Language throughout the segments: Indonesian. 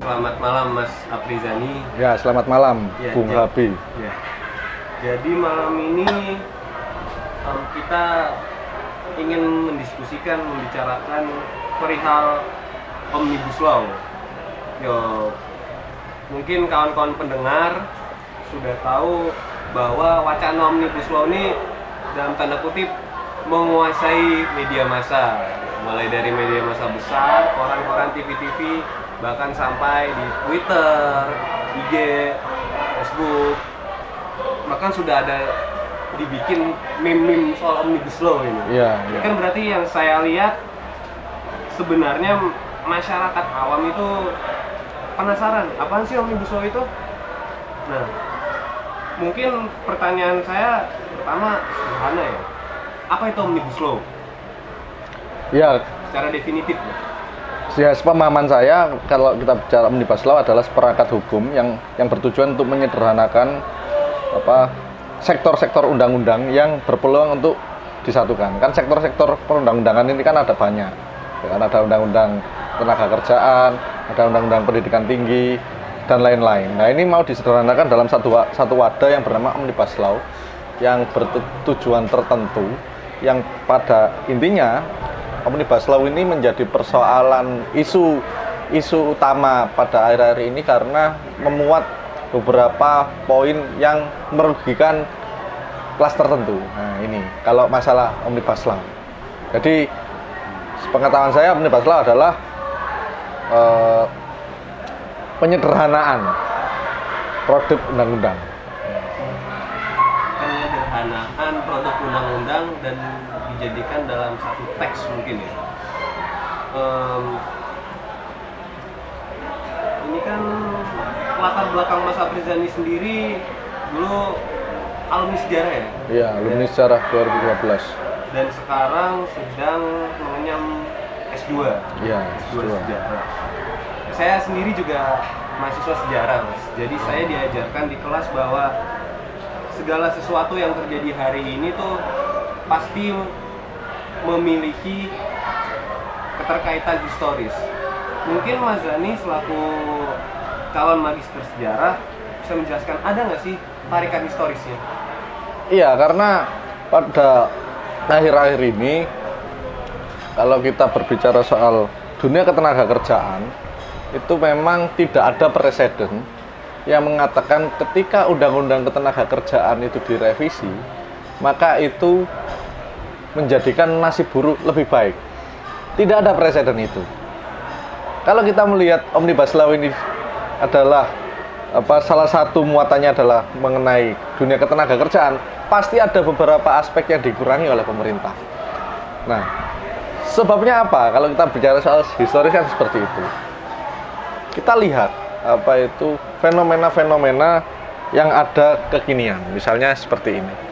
Selamat malam Mas Aprizani. Ya, selamat malam, Ya, Bung ya. Habi. Ya. Jadi malam ini em, kita ingin mendiskusikan, membicarakan perihal omnibus law. Yo, mungkin kawan-kawan pendengar sudah tahu bahwa wacana omnibus law ini dalam tanda kutip menguasai media massa, mulai dari media massa besar, koran-koran TV-TV, bahkan sampai di Twitter, IG, Facebook, bahkan sudah ada dibikin meme-meme soal omnibus law ini. Iya, Ini iya. kan berarti yang saya lihat sebenarnya masyarakat awam itu penasaran apaan sih omnibus law itu? Nah, mungkin pertanyaan saya pertama sederhana ya. Apa itu omnibus law? Ya, Secara definitif ya. Ya pemahaman saya kalau kita bicara omnibus law adalah seperangkat hukum yang yang bertujuan untuk menyederhanakan apa sektor-sektor undang-undang yang berpeluang untuk disatukan. Kan sektor-sektor perundang-undangan ini kan ada banyak. Ya kan ada undang-undang tenaga kerjaan, ada undang-undang pendidikan tinggi dan lain-lain. Nah, ini mau disederhanakan dalam satu satu wadah yang bernama omnibus law yang bertujuan tertentu yang pada intinya omnibus law ini menjadi persoalan isu isu utama pada akhir-akhir ini karena memuat beberapa poin yang merugikan kelas tertentu. Nah, ini kalau masalah omnibus law. Jadi pengetahuan saya omnibus law adalah eh, penyederhanaan produk undang-undang. Penyederhanaan produk undang-undang dan dijadikan dalam satu teks mungkin ya. Em, ini kan latar belakang Mas Aprizani sendiri dulu alumni sejarah ya Iya, alumni sejarah 2012. dan sekarang sedang mengenyam S2 Iya, S2 S2. sejarah saya sendiri juga mahasiswa sejarah mas jadi saya diajarkan di kelas bahwa segala sesuatu yang terjadi hari ini tuh pasti memiliki keterkaitan historis. Mungkin Mas Zani selaku calon magister sejarah bisa menjelaskan ada nggak sih tarikan historisnya? Iya, karena pada akhir-akhir ini kalau kita berbicara soal dunia ketenaga kerjaan itu memang tidak ada presiden yang mengatakan ketika undang-undang ketenaga kerjaan itu direvisi maka itu menjadikan nasib buruh lebih baik. Tidak ada presiden itu. Kalau kita melihat omnibus law ini adalah apa salah satu muatannya adalah mengenai dunia ketenaga kerjaan, pasti ada beberapa aspek yang dikurangi oleh pemerintah. Nah, sebabnya apa? Kalau kita bicara soal historis kan seperti itu. Kita lihat apa itu fenomena-fenomena yang ada kekinian, misalnya seperti ini.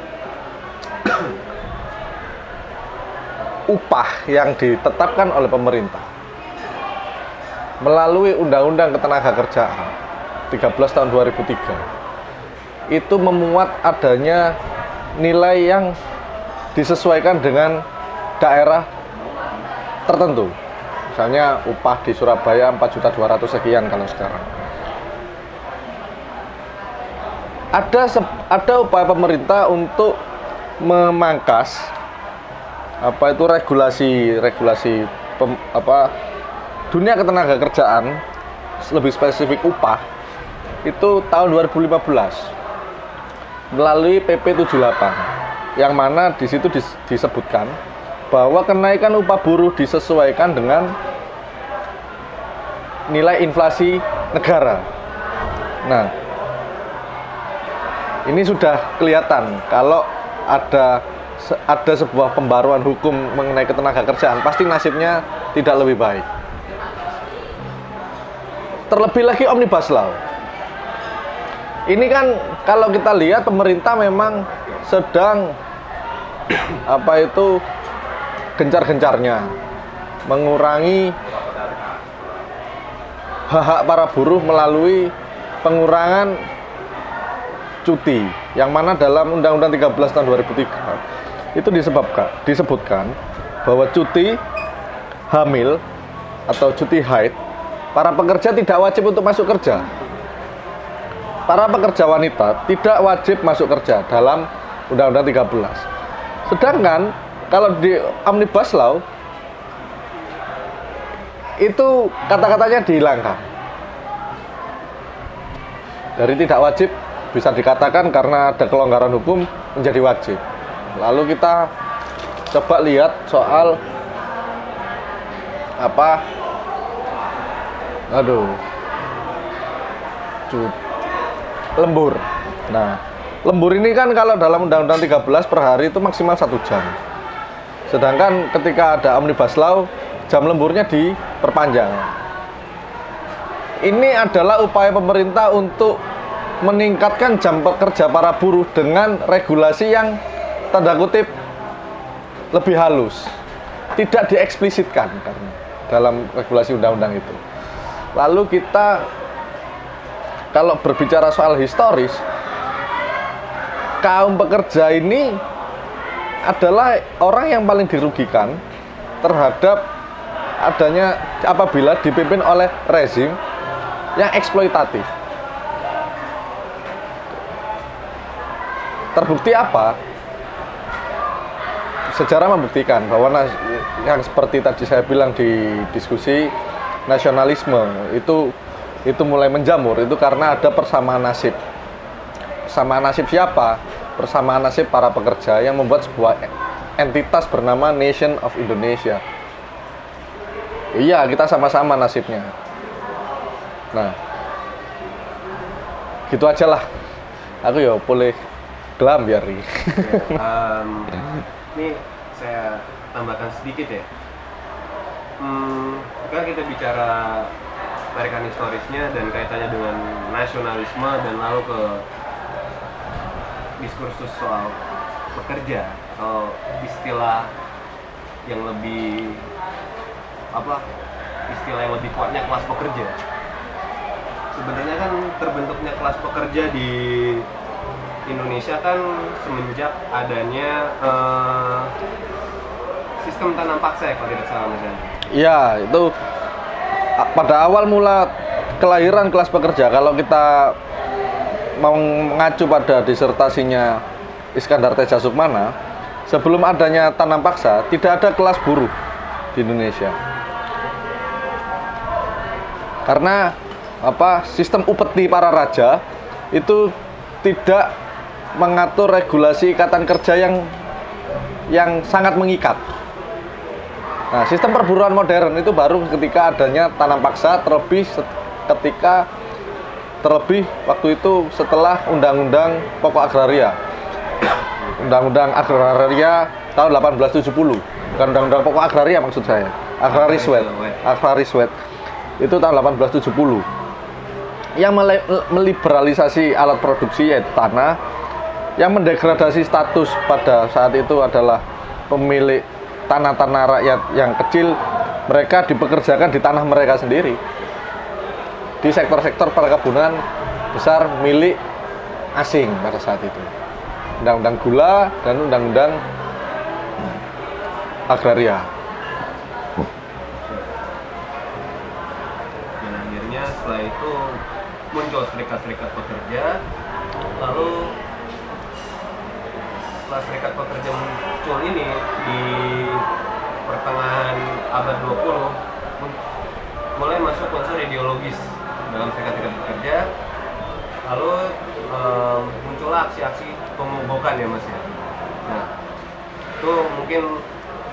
Upah yang ditetapkan oleh pemerintah melalui Undang-Undang Ketenaga Kerjaan 13 tahun 2003 itu memuat adanya nilai yang disesuaikan dengan daerah tertentu. Misalnya upah di Surabaya 4.200 sekian kalau sekarang. Ada ada upaya pemerintah untuk memangkas apa itu regulasi regulasi pem- apa dunia ketenaga kerjaan lebih spesifik upah itu tahun 2015 melalui PP 78 yang mana di situ dis- disebutkan bahwa kenaikan upah buruh disesuaikan dengan nilai inflasi negara. Nah, ini sudah kelihatan kalau ada ada sebuah pembaruan hukum mengenai ketenaga kerjaan pasti nasibnya tidak lebih baik. Terlebih lagi omnibus law. Ini kan kalau kita lihat pemerintah memang sedang apa itu gencar-gencarnya mengurangi hak-hak para buruh melalui pengurangan cuti yang mana dalam Undang-Undang 13 tahun 2003 itu disebabkan disebutkan bahwa cuti hamil atau cuti haid para pekerja tidak wajib untuk masuk kerja. Para pekerja wanita tidak wajib masuk kerja dalam Undang-Undang 13. Sedangkan kalau di Omnibus Law itu kata-katanya dihilangkan. Dari tidak wajib bisa dikatakan karena ada kelonggaran hukum menjadi wajib. Lalu kita coba lihat soal apa? Aduh. Cut. Lembur. Nah, lembur ini kan kalau dalam Undang-Undang 13 per hari itu maksimal satu jam. Sedangkan ketika ada Omnibus Law, jam lemburnya diperpanjang. Ini adalah upaya pemerintah untuk meningkatkan jam pekerja para buruh dengan regulasi yang tanda kutip lebih halus. Tidak dieksplisitkan karena dalam regulasi undang-undang itu. Lalu kita kalau berbicara soal historis, kaum pekerja ini adalah orang yang paling dirugikan terhadap adanya apabila dipimpin oleh rezim yang eksploitatif. Terbukti apa? Sejarah membuktikan bahwa yang seperti tadi saya bilang di diskusi nasionalisme itu itu mulai menjamur itu karena ada persamaan nasib. Persamaan nasib siapa? Persamaan nasib para pekerja yang membuat sebuah entitas bernama Nation of Indonesia. Iya, kita sama-sama nasibnya. Nah, gitu aja lah. Aku ya boleh gelam biar nih. um, ini saya tambahkan sedikit ya. Hmm, kan kita bicara tarikan historisnya dan kaitannya dengan nasionalisme dan lalu ke diskursus soal pekerja atau istilah yang lebih apa istilah yang lebih kuatnya kelas pekerja sebenarnya kan terbentuknya kelas pekerja di Indonesia kan semenjak adanya uh, sistem tanam paksa ya kalau tidak salah mas Iya itu pada awal mula kelahiran kelas pekerja. Kalau kita mau mengacu pada disertasinya Iskandar Teja Sukmana sebelum adanya tanam paksa tidak ada kelas buruh di Indonesia. Karena apa sistem upeti para raja itu tidak mengatur regulasi ikatan kerja yang yang sangat mengikat. Nah, sistem perburuan modern itu baru ketika adanya tanam paksa terlebih ketika terlebih waktu itu setelah Undang-Undang Pokok Agraria. Undang-Undang Agraria tahun 1870. Bukan Undang-Undang Pokok Agraria maksud saya. Agraris Wet. Agraris Wet itu tahun 1870 yang meliberalisasi alat produksi yaitu tanah yang mendegradasi status pada saat itu adalah pemilik tanah-tanah rakyat yang kecil. Mereka dipekerjakan di tanah mereka sendiri. Di sektor-sektor perkebunan besar milik asing pada saat itu. Undang-undang gula dan undang-undang agraria. Setelah itu muncul serikat-serikat pekerja lalu setelah serikat pekerja muncul ini di pertengahan abad 20 mulai masuk unsur ideologis dalam serikat-serikat pekerja. Lalu um, muncullah aksi-aksi pemogokan ya mas ya. Nah itu mungkin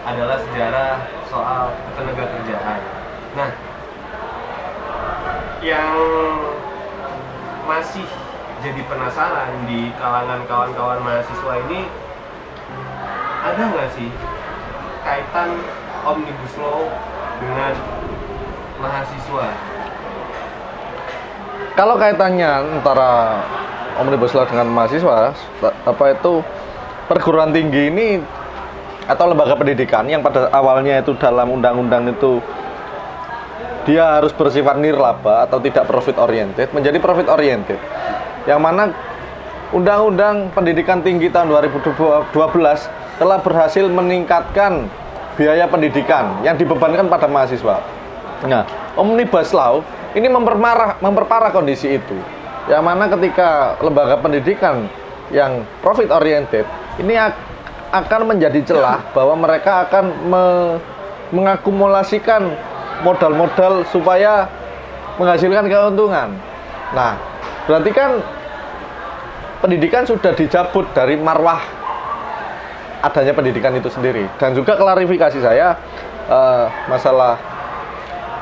adalah sejarah soal ketenaga kerjaan nah yang masih jadi penasaran di kalangan kawan-kawan mahasiswa ini ada nggak sih kaitan omnibus law dengan mahasiswa? Kalau kaitannya antara omnibus law dengan mahasiswa, apa itu perguruan tinggi ini atau lembaga pendidikan yang pada awalnya itu dalam undang-undang itu dia harus bersifat nirlaba atau tidak profit oriented menjadi profit oriented yang mana Undang-Undang Pendidikan Tinggi tahun 2012 telah berhasil meningkatkan biaya pendidikan yang dibebankan pada mahasiswa Nah, Omnibus Law ini memperparah, memperparah kondisi itu. Yang mana ketika lembaga pendidikan yang profit oriented ini akan menjadi celah bahwa mereka akan me mengakumulasikan modal-modal supaya menghasilkan keuntungan. Nah, berarti kan pendidikan sudah dicabut dari marwah adanya pendidikan itu sendiri. Dan juga klarifikasi saya uh, masalah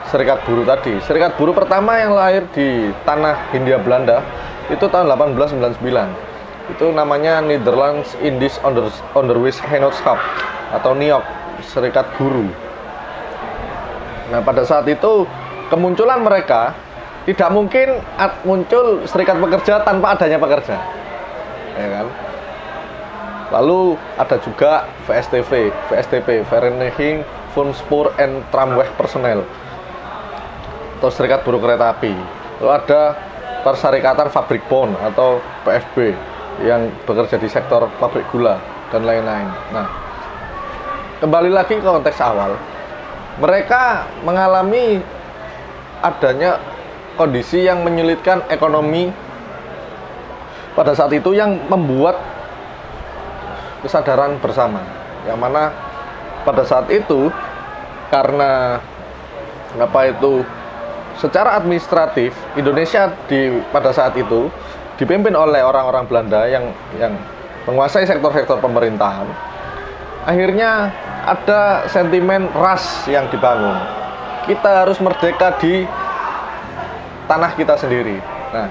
serikat buruh tadi. Serikat buruh pertama yang lahir di tanah Hindia Belanda itu tahun 1899. Itu namanya Netherlands Indies Onder Onderwijsgenootschap atau NIOG, Serikat Buruh. Nah, pada saat itu kemunculan mereka tidak mungkin muncul serikat pekerja tanpa adanya pekerja. Ya kan? Lalu ada juga VSTV, VSTP, Vereniging Spoor and Tramweg Personnel atau Serikat Buruh Kereta Api. Lalu ada Perserikatan Fabrik Pon atau PFB yang bekerja di sektor pabrik gula dan lain-lain. Nah, kembali lagi ke konteks awal, mereka mengalami adanya kondisi yang menyulitkan ekonomi pada saat itu yang membuat kesadaran bersama yang mana pada saat itu karena apa itu secara administratif Indonesia di pada saat itu dipimpin oleh orang-orang Belanda yang yang menguasai sektor-sektor pemerintahan akhirnya ada sentimen ras yang dibangun. Kita harus merdeka di tanah kita sendiri. Nah,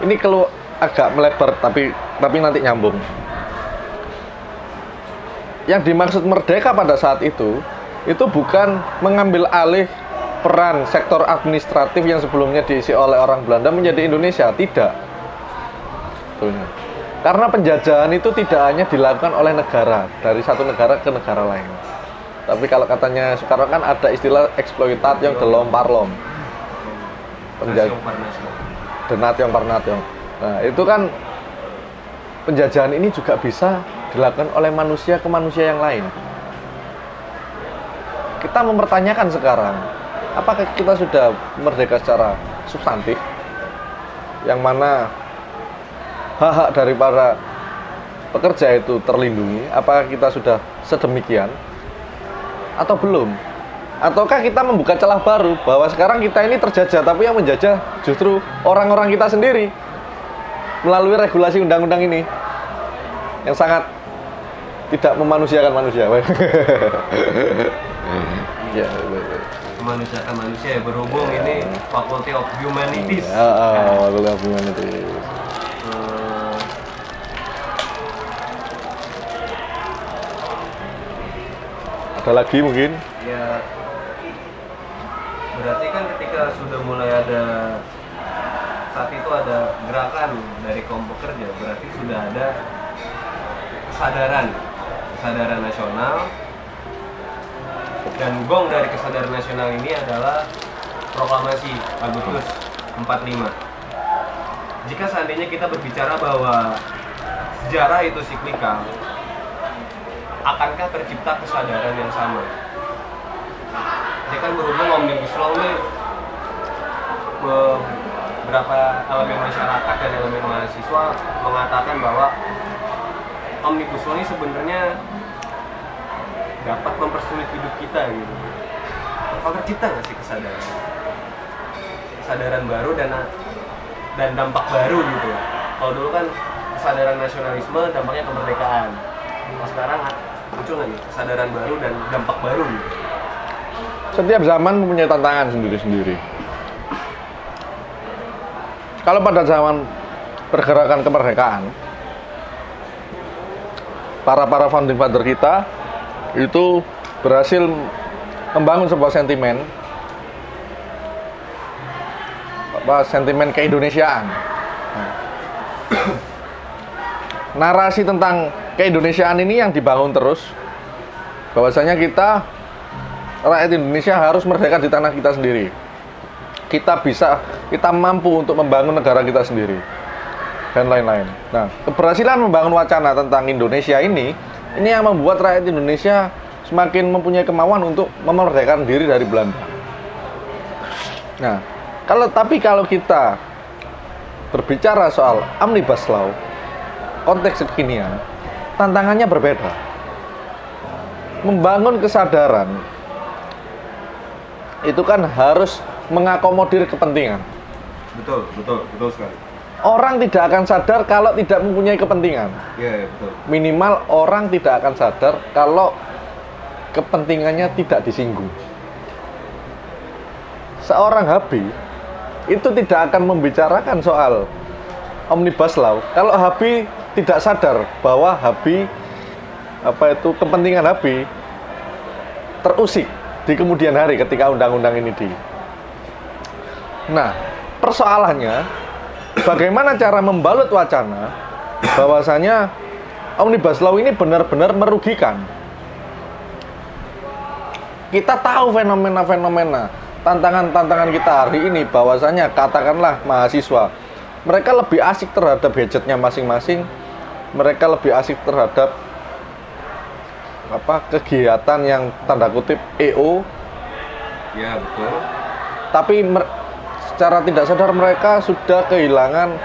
ini kalau agak melebar tapi tapi nanti nyambung. Yang dimaksud merdeka pada saat itu itu bukan mengambil alih peran sektor administratif yang sebelumnya diisi oleh orang Belanda menjadi Indonesia, tidak. Karena penjajahan itu tidak hanya dilakukan oleh negara dari satu negara ke negara lain. Tapi kalau katanya Soekarno kan ada istilah eksploitasi yang delom parlom. Penjajah Denation parnation. Nah, itu kan penjajahan ini juga bisa dilakukan oleh manusia ke manusia yang lain. Kita mempertanyakan sekarang, apakah kita sudah merdeka secara substantif? Yang mana hak-hak dari para pekerja itu terlindungi? Apakah kita sudah sedemikian atau belum? Ataukah kita membuka celah baru bahwa sekarang kita ini terjajah tapi yang menjajah justru orang-orang kita sendiri melalui regulasi undang-undang ini yang sangat tidak memanusiakan manusia. ya, memanusiakan manusia ya berhubung ini Faculty of Humanities. Ya, oh, Faculty of Humanities. ada lagi mungkin ya berarti kan ketika sudah mulai ada saat itu ada gerakan dari kelompok kerja berarti sudah ada kesadaran kesadaran nasional. Dan gong dari kesadaran nasional ini adalah proklamasi Agustus 45 jika seandainya kita berbicara bahwa sejarah itu siklikal akankah tercipta kesadaran yang sama? Ini kan berhubung omnibus law ini beberapa elemen masyarakat dan elemen mahasiswa mengatakan bahwa omnibus law ini sebenarnya dapat mempersulit hidup kita gitu. Apa tercipta nggak sih kesadaran? Kesadaran baru dan dan dampak baru gitu kalau dulu kan kesadaran nasionalisme dampaknya kemerdekaan. Kalau sekarang muncul lagi kesadaran baru dan dampak baru gitu. Setiap zaman mempunyai tantangan sendiri-sendiri. Kalau pada zaman pergerakan kemerdekaan, para para founding father kita itu berhasil membangun sebuah sentimen. Apa sentimen keindonesiaan. Nah, narasi tentang keindonesiaan ini yang dibangun terus bahwasanya kita rakyat Indonesia harus merdeka di tanah kita sendiri. Kita bisa kita mampu untuk membangun negara kita sendiri dan lain-lain nah keberhasilan membangun wacana tentang Indonesia ini ini yang membuat rakyat Indonesia semakin mempunyai kemauan untuk memerdekakan diri dari Belanda Nah, kalau tapi kalau kita berbicara soal omnibus law, konteks kekinian, tantangannya berbeda. Membangun kesadaran itu kan harus mengakomodir kepentingan. Betul, betul, betul sekali. Orang tidak akan sadar kalau tidak mempunyai kepentingan. Iya, yeah, betul. Minimal orang tidak akan sadar kalau kepentingannya tidak disinggung. Seorang Habi itu tidak akan membicarakan soal omnibus law kalau Habi tidak sadar bahwa Habi apa itu kepentingan Habi terusik di kemudian hari ketika undang-undang ini di. Nah, persoalannya bagaimana cara membalut wacana bahwasanya omnibus law ini benar-benar merugikan. Kita tahu fenomena-fenomena tantangan-tantangan kita hari ini bahwasanya katakanlah mahasiswa mereka lebih asik terhadap gadgetnya masing-masing mereka lebih asik terhadap apa kegiatan yang tanda kutip EO ya betul tapi secara tidak sadar mereka sudah kehilangan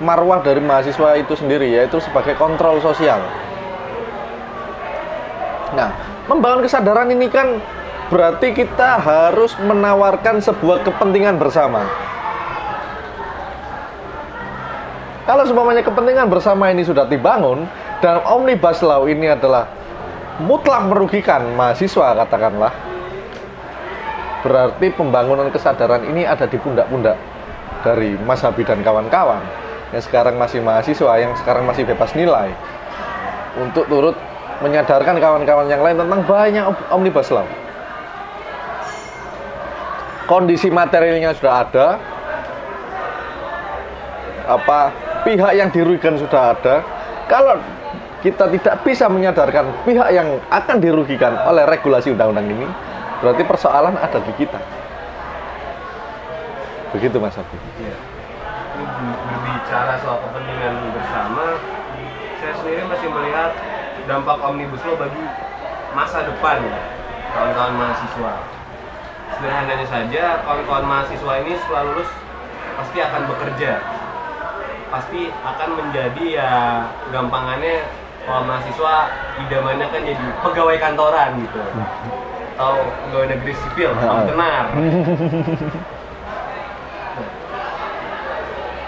marwah dari mahasiswa itu sendiri yaitu sebagai kontrol sosial nah membangun kesadaran ini kan berarti kita harus menawarkan sebuah kepentingan bersama. Kalau semuanya kepentingan bersama ini sudah dibangun dan omnibus law ini adalah mutlak merugikan mahasiswa katakanlah, berarti pembangunan kesadaran ini ada di pundak-pundak dari Mas Habi dan kawan-kawan yang sekarang masih mahasiswa, yang sekarang masih bebas nilai. Untuk turut menyadarkan kawan-kawan yang lain tentang banyak omnibus law. Kondisi materialnya sudah ada. Apa pihak yang dirugikan sudah ada. Kalau kita tidak bisa menyadarkan pihak yang akan dirugikan oleh regulasi undang-undang ini berarti persoalan ada di kita. Begitu mas Abi ya. berbicara soal kepentingan bersama saya sendiri masih melihat dampak omnibus law bagi masa depan kawan-kawan mahasiswa. Sederhananya saja kawan-kawan mahasiswa ini setelah lulus pasti akan bekerja. Pasti akan menjadi ya gampangannya kalau mahasiswa idamannya kan jadi pegawai kantoran gitu atau pegawai negeri sipil benar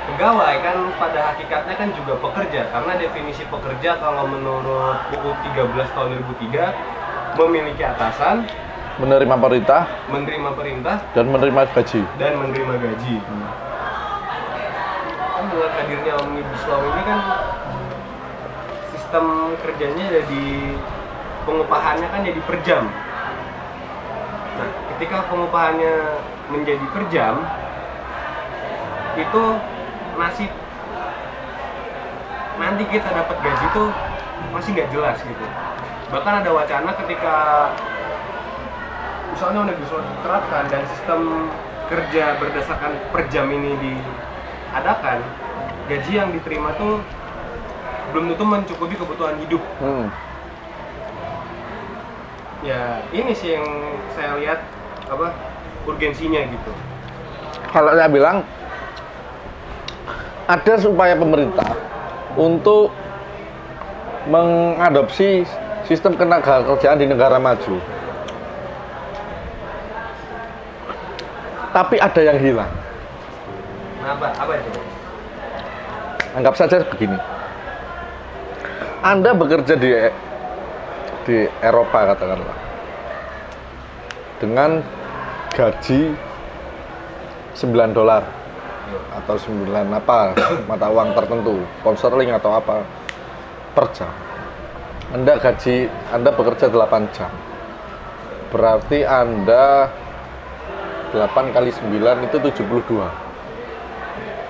pegawai kan pada hakikatnya kan juga pekerja karena definisi pekerja kalau menurut buku 13 tahun 2003 memiliki atasan menerima perintah menerima perintah dan menerima gaji. dan menerima gaji. Hmm. kan dengan hadirnya omnibus law ini kan sistem kerjanya jadi pengupahannya kan jadi per jam nah ketika pengupahannya menjadi per jam itu nasib nanti kita dapat gaji tuh masih nggak jelas gitu bahkan ada wacana ketika misalnya udah bisa diterapkan dan sistem kerja berdasarkan per jam ini diadakan gaji yang diterima tuh belum tentu mencukupi kebutuhan hidup hmm. Ya ini sih yang saya lihat apa urgensinya gitu kalau saya bilang ada supaya pemerintah untuk mengadopsi sistem ketenaga kerjaan di negara maju tapi ada yang hilang. Apa, apa itu? Anggap saja begini. Anda bekerja di di Eropa katakanlah dengan gaji 9 dolar atau 9 apa mata uang tertentu, pound atau apa per jam. Anda gaji Anda bekerja 8 jam. Berarti Anda 8 kali 9 itu 72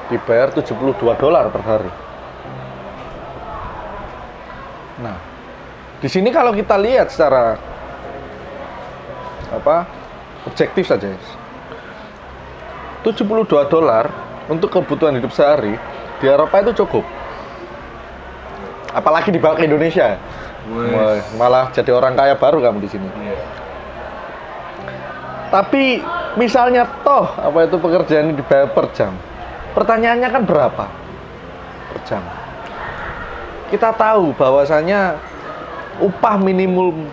dibayar 72 dolar per hari nah di sini kalau kita lihat secara apa objektif saja 72 dolar untuk kebutuhan hidup sehari di Eropa itu cukup. Apalagi dibawa ke Indonesia. Malah jadi orang kaya baru kamu di sini. Yeah. Tapi misalnya toh apa itu pekerjaan ini dibayar per jam? Pertanyaannya kan berapa? Per jam. Kita tahu bahwasanya upah minimum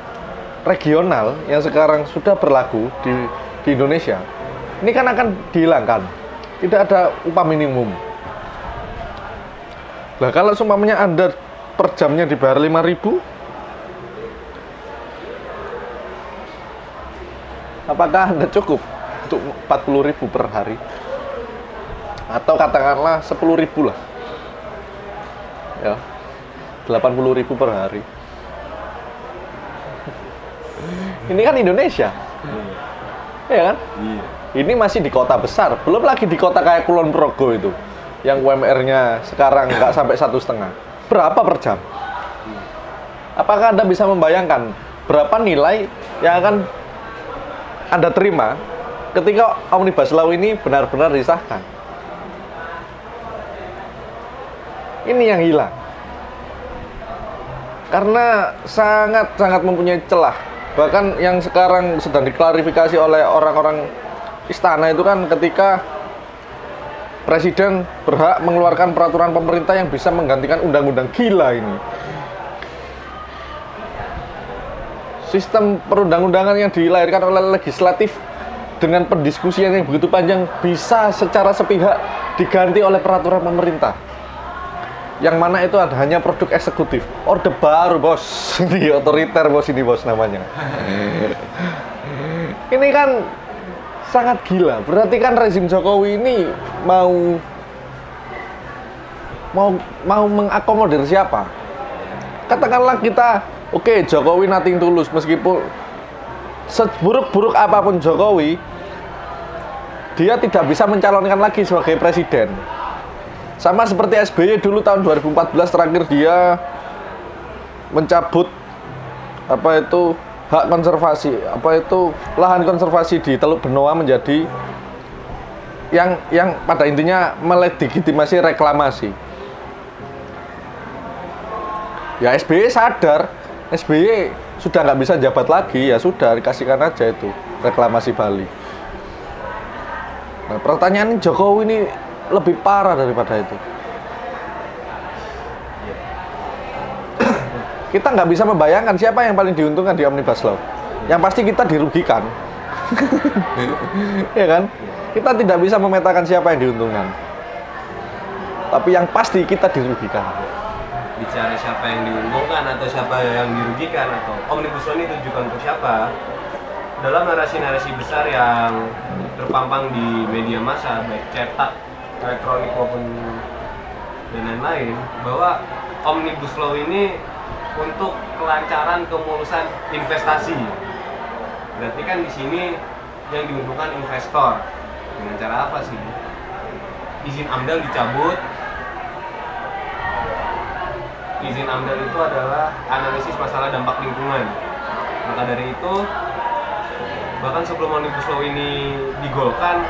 regional yang sekarang sudah berlaku di, di Indonesia ini kan akan dihilangkan tidak ada upah minimum Nah kalau seumpamanya Anda per jamnya dibayar 5000 Apakah Anda cukup untuk 40.000 per hari? Atau katakanlah 10.000 lah. Ya. 80.000 per hari. Ini kan Indonesia. Ya kan? Iya. Ini masih di kota besar, belum lagi di kota kayak Kulon Progo itu, yang UMR-nya sekarang nggak sampai satu setengah. Berapa per jam? Apakah anda bisa membayangkan berapa nilai yang akan anda terima ketika omnibus law ini benar-benar disahkan? Ini yang hilang. Karena sangat-sangat mempunyai celah. Bahkan yang sekarang sedang diklarifikasi oleh orang-orang istana itu kan ketika presiden berhak mengeluarkan peraturan pemerintah yang bisa menggantikan undang-undang gila ini. Sistem perundang-undangan yang dilahirkan oleh legislatif dengan pendiskusian yang begitu panjang bisa secara sepihak diganti oleh peraturan pemerintah. Yang mana itu ada hanya produk eksekutif. Orde baru, Bos. Ini otoriter, Bos ini, Bos namanya. ini kan sangat gila. Berarti kan rezim Jokowi ini mau mau mau mengakomodir siapa? Katakanlah kita, oke Jokowi nating tulus meskipun seburuk-buruk apa pun Jokowi, dia tidak bisa mencalonkan lagi sebagai presiden. Sama seperti SBY dulu tahun 2014 terakhir dia mencabut apa itu hak konservasi, apa itu lahan konservasi di Teluk Benoa menjadi yang yang pada intinya melegitimasi reklamasi. Ya SBY sadar, SBY sudah nggak bisa jabat lagi, ya sudah dikasihkan aja itu reklamasi Bali. Nah, pertanyaan Jokowi ini lebih parah daripada itu. kita nggak bisa membayangkan siapa yang paling diuntungkan di omnibus law. Yang pasti kita dirugikan, ya kan? Kita tidak bisa memetakan siapa yang diuntungkan. Tapi yang pasti kita dirugikan. Bicara siapa yang diuntungkan atau siapa yang dirugikan atau omnibus law ini tujukan untuk siapa? Dalam narasi-narasi besar yang terpampang di media massa, baik cetak, elektronik maupun dan lain-lain, bahwa omnibus law ini untuk kelancaran kemulusan investasi. Berarti kan di sini yang diuntungkan investor. Dengan cara apa sih? Izin AMDAL dicabut. Izin AMDAL itu adalah analisis masalah dampak lingkungan. Maka dari itu bahkan sebelum omnibus law ini digolkan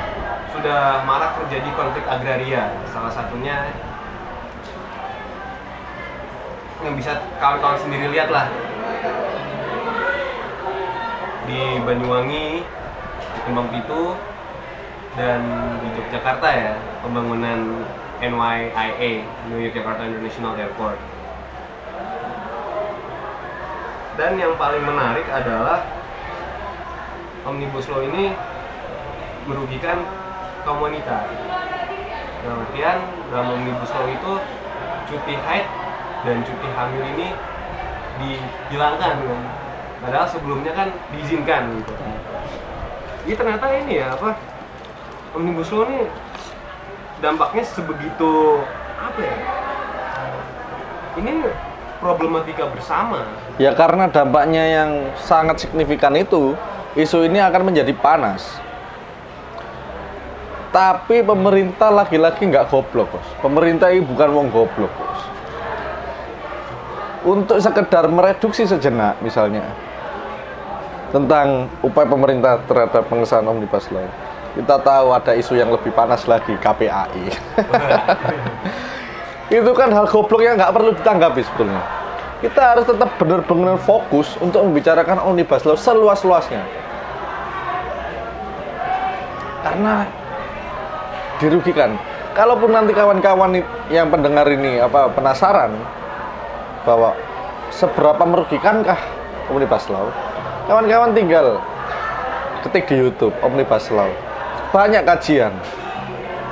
sudah marak terjadi konflik agraria. Salah satunya yang bisa kawan-kawan sendiri lihat lah di Banyuwangi, di Kembang Pitu, dan di Yogyakarta ya pembangunan NYIA New Yogyakarta International Airport. Dan yang paling menarik adalah omnibus law ini merugikan kaum wanita. Dalam artian dalam omnibus law itu cuti haid dan cuti hamil ini dihilangkan kan padahal sebelumnya kan diizinkan gitu jadi ternyata ini ya apa omnibus law ini dampaknya sebegitu apa ya ini problematika bersama Ya karena dampaknya yang sangat signifikan itu, isu ini akan menjadi panas. Tapi pemerintah lagi-lagi nggak goblok, bos. Pemerintah ini bukan wong goblok, bos. Untuk sekedar mereduksi sejenak, misalnya, tentang upaya pemerintah terhadap pengesahan omnibus law. Kita tahu ada isu yang lebih panas lagi, KPAI. itu kan hal goblok yang nggak perlu ditanggapi sebetulnya. Kita harus tetap benar-benar fokus untuk membicarakan omnibus law seluas-luasnya. karena dirugikan. Kalaupun nanti kawan-kawan yang pendengar ini apa penasaran bahwa seberapa merugikankah Omnibus Law, kawan-kawan tinggal ketik di YouTube Omnibus Law. Banyak kajian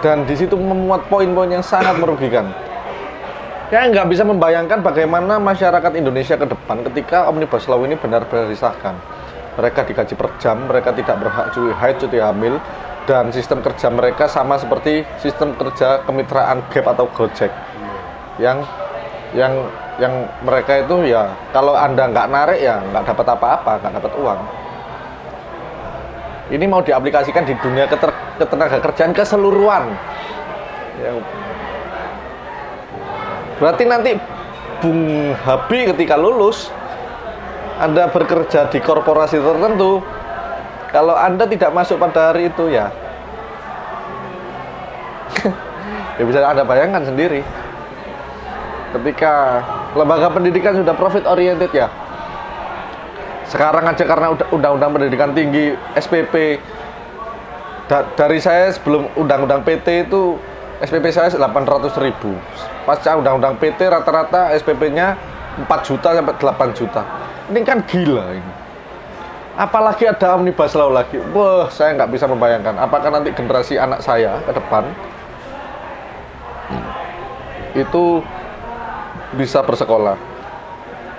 dan di situ memuat poin-poin yang sangat merugikan. Ya nggak bisa membayangkan bagaimana masyarakat Indonesia ke depan ketika Omnibus Law ini benar-benar disahkan. Mereka digaji per jam, mereka tidak berhak cuti haid, cuti hamil, dan sistem kerja mereka sama seperti sistem kerja kemitraan Gap atau Gojek. Yang yang yang mereka itu ya kalau anda nggak narik ya nggak dapat apa-apa, nggak dapat uang. Ini mau diaplikasikan di dunia keter, ketenaga kerjaan keseluruhan. Ya, Berarti nanti Bung Habi ketika lulus Anda bekerja di korporasi tertentu Kalau Anda tidak masuk pada hari itu ya. Ya bisa Anda bayangkan sendiri. Ketika lembaga pendidikan sudah profit oriented ya. Sekarang aja karena undang-undang pendidikan tinggi SPP Da- dari saya sebelum undang-undang PT itu SPP saya 800 ribu. Pasca undang-undang PT rata-rata SPP-nya 4 juta sampai 8 juta. Ini kan gila ini apalagi ada omnibus law lagi wah saya nggak bisa membayangkan apakah nanti generasi anak saya ke depan itu bisa bersekolah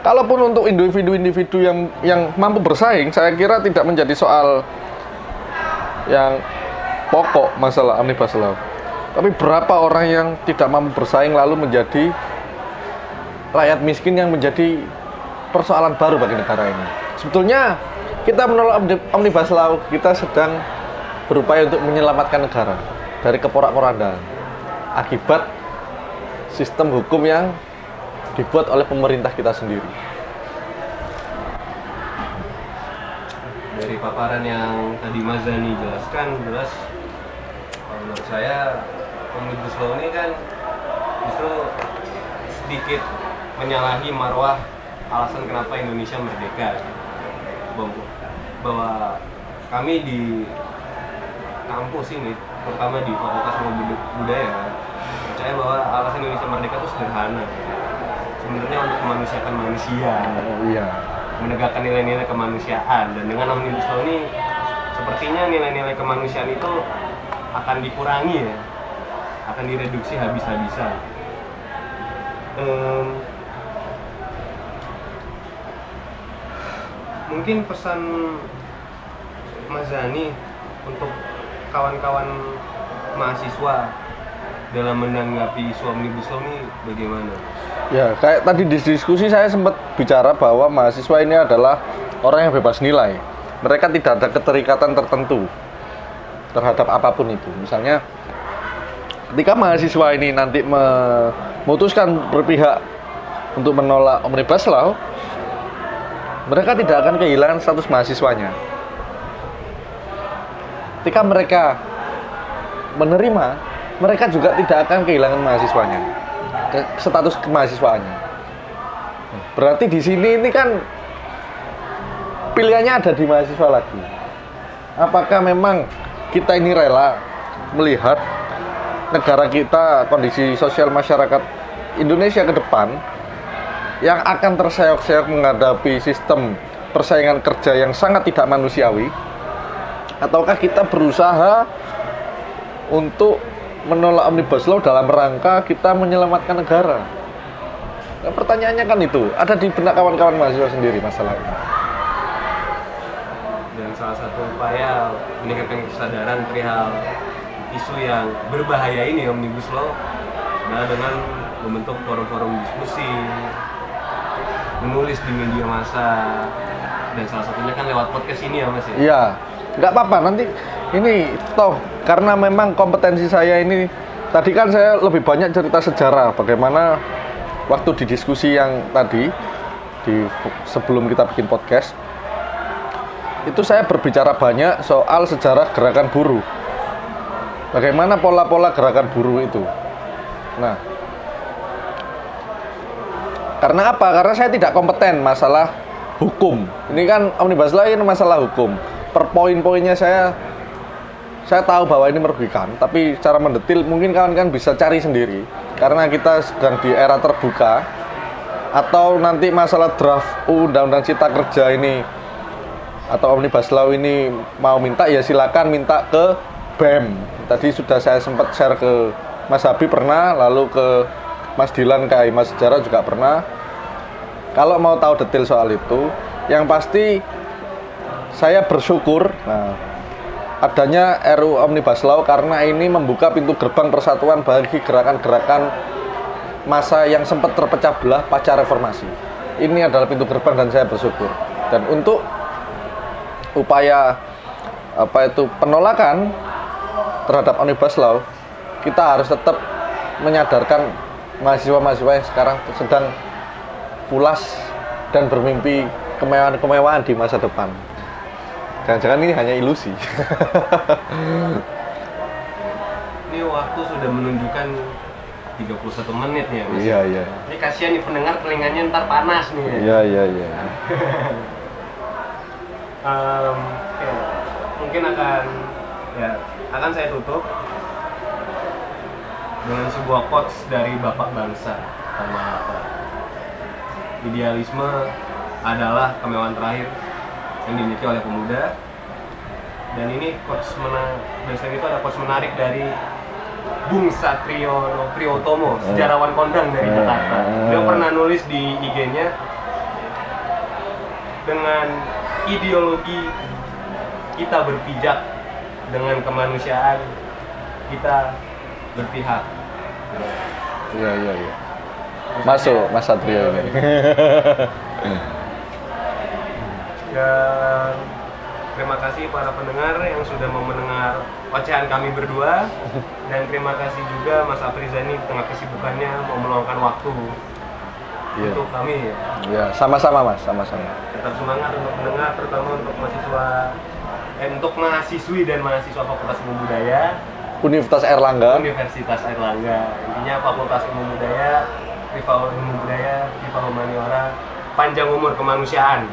kalaupun untuk individu-individu yang yang mampu bersaing saya kira tidak menjadi soal yang pokok masalah omnibus law. Tapi berapa orang yang tidak mampu bersaing lalu menjadi rakyat miskin yang menjadi persoalan baru bagi negara ini. Sebetulnya kita menolak omni- omnibus law, kita sedang berupaya untuk menyelamatkan negara dari keporak-porandaan akibat sistem hukum yang dibuat oleh pemerintah kita sendiri. dari paparan yang tadi Mas Zani jelaskan jelas menurut saya omnibus law ini kan justru sedikit menyalahi marwah alasan kenapa Indonesia merdeka bahwa, bahwa kami di kampus ini terutama di Fakultas Ilmu Bud- Budaya. Percaya bahwa alasan Indonesia merdeka itu sederhana. Sebenarnya untuk memanusiakan manusia. Iya. menegakkan nilai-nilai kemanusiaan. Dan dengan omnibus law ini sepertinya nilai-nilai kemanusiaan itu akan dikurangi ya. Akan direduksi habis-habisan. Em, mungkin pesan Mas Zani untuk kawan-kawan mahasiswa dalam menanggapi isu omnibus law ini bagaimana? Ya, kayak tadi di diskusi saya sempat bicara bahwa mahasiswa ini adalah orang yang bebas nilai. Mereka tidak ada keterikatan tertentu terhadap apa pun itu. Misalnya, ketika mahasiswa ini nanti memutuskan berpihak untuk menolak omnibus law, mereka tidak akan kehilangan status mahasiswanya. Ketika mereka menerima, mereka juga tidak akan kehilangan mahasiswanya, status kemahasiswaannya. Berarti di sini ini kan pilihannya ada di mahasiswa lagi. Apakah memang kita ini rela melihat negara kita, kondisi sosial masyarakat Indonesia ke depan yang akan terseok-seok menghadapi sistem persaingan kerja yang sangat tidak manusiawi? Ataukah kita berusaha untuk menolak omnibus law dalam rangka kita menyelamatkan negara? Nah, pertanyaannya kan itu. Ada di benak kawan-kawan mahasiswa sendiri masalah ini dan salah satu upaya meningkatkan kesadaran perihal isu yang berbahaya ini omnibus law adalah dengan membentuk forum-forum diskusi menulis di media massa dan salah satunya kan lewat podcast ini ya mas ya Iya, nggak apa-apa nanti ini toh karena memang kompetensi saya ini tadi kan saya lebih banyak cerita sejarah bagaimana waktu di diskusi yang tadi di sebelum kita bikin podcast itu saya berbicara banyak soal sejarah gerakan buruh. Bagaimana pola-pola gerakan buruh itu. Nah, karena apa? Karena saya tidak kompeten masalah hukum. Ini kan omnibus law ini masalah hukum. Per poin-poinnya saya saya tahu bahwa ini merugikan, tapi secara mendetil mungkin kawan-kawan bisa cari sendiri karena kita sedang di era terbuka atau nanti masalah draft undang-undang cipta kerja ini atau omnibus law ini mau minta ya silakan minta ke BEM. Tadi sudah saya sempat share ke Mas Habib pernah, lalu ke Mas Dilan KAI Mas Sejarah juga pernah. Kalau mau tahu detail soal itu, yang pasti saya bersyukur nah, adanya RU Omnibus Law karena ini membuka pintu gerbang persatuan bagi gerakan-gerakan masa yang sempat terpecah belah pasca reformasi. Ini adalah pintu gerbang dan saya bersyukur. Dan untuk upaya apa itu penolakan terhadap Omnibus Law, kita harus tetap menyadarkan mahasiswa-mahasiswa yang sekarang sedang pulas dan bermimpi kemewahan-kemewahan di masa depan. Jangan-jangan ini hanya ilusi. Ini waktu sudah menunjukkan 31 menit ya Mas. Iya, iya. Ini kasihan nih pendengar telinganya ntar panas nih. ya. Iya, iya, iya. Mungkin akan ya akan saya tutup dengan sebuah quotes dari Bapak Bangsa Karma Hatta. Idealisme adalah kemewahan terakhir yang dimiliki oleh pemuda. Dan ini quotes mena dan selain itu ada quotes menarik dari Bung Satriono Priyotomo, sejarawan kondang dari Hmm. Jakarta. Dia pernah nulis di IG-nya dengan ideologi kita berpijak dengan kemanusiaan kita berpihak Iya, iya, iya. Masuk Mas Satrio ini. dan terima kasih para pendengar yang sudah mau mendengar ocehan kami berdua dan terima kasih juga Mas Afrizani di tengah kesibukannya mau meluangkan waktu Iya. untuk kami Iya, sama-sama Mas, sama-sama. tetap semangat untuk mendengar terutama untuk mahasiswa eh, untuk mahasiswi dan mahasiswa Fakultas Ilmu Budaya Universitas Erlangga. Universitas Airlangga intinya Fakultas Ilmu Budaya Rival Ilmu Budaya Rival Humaniora panjang umur kemanusiaan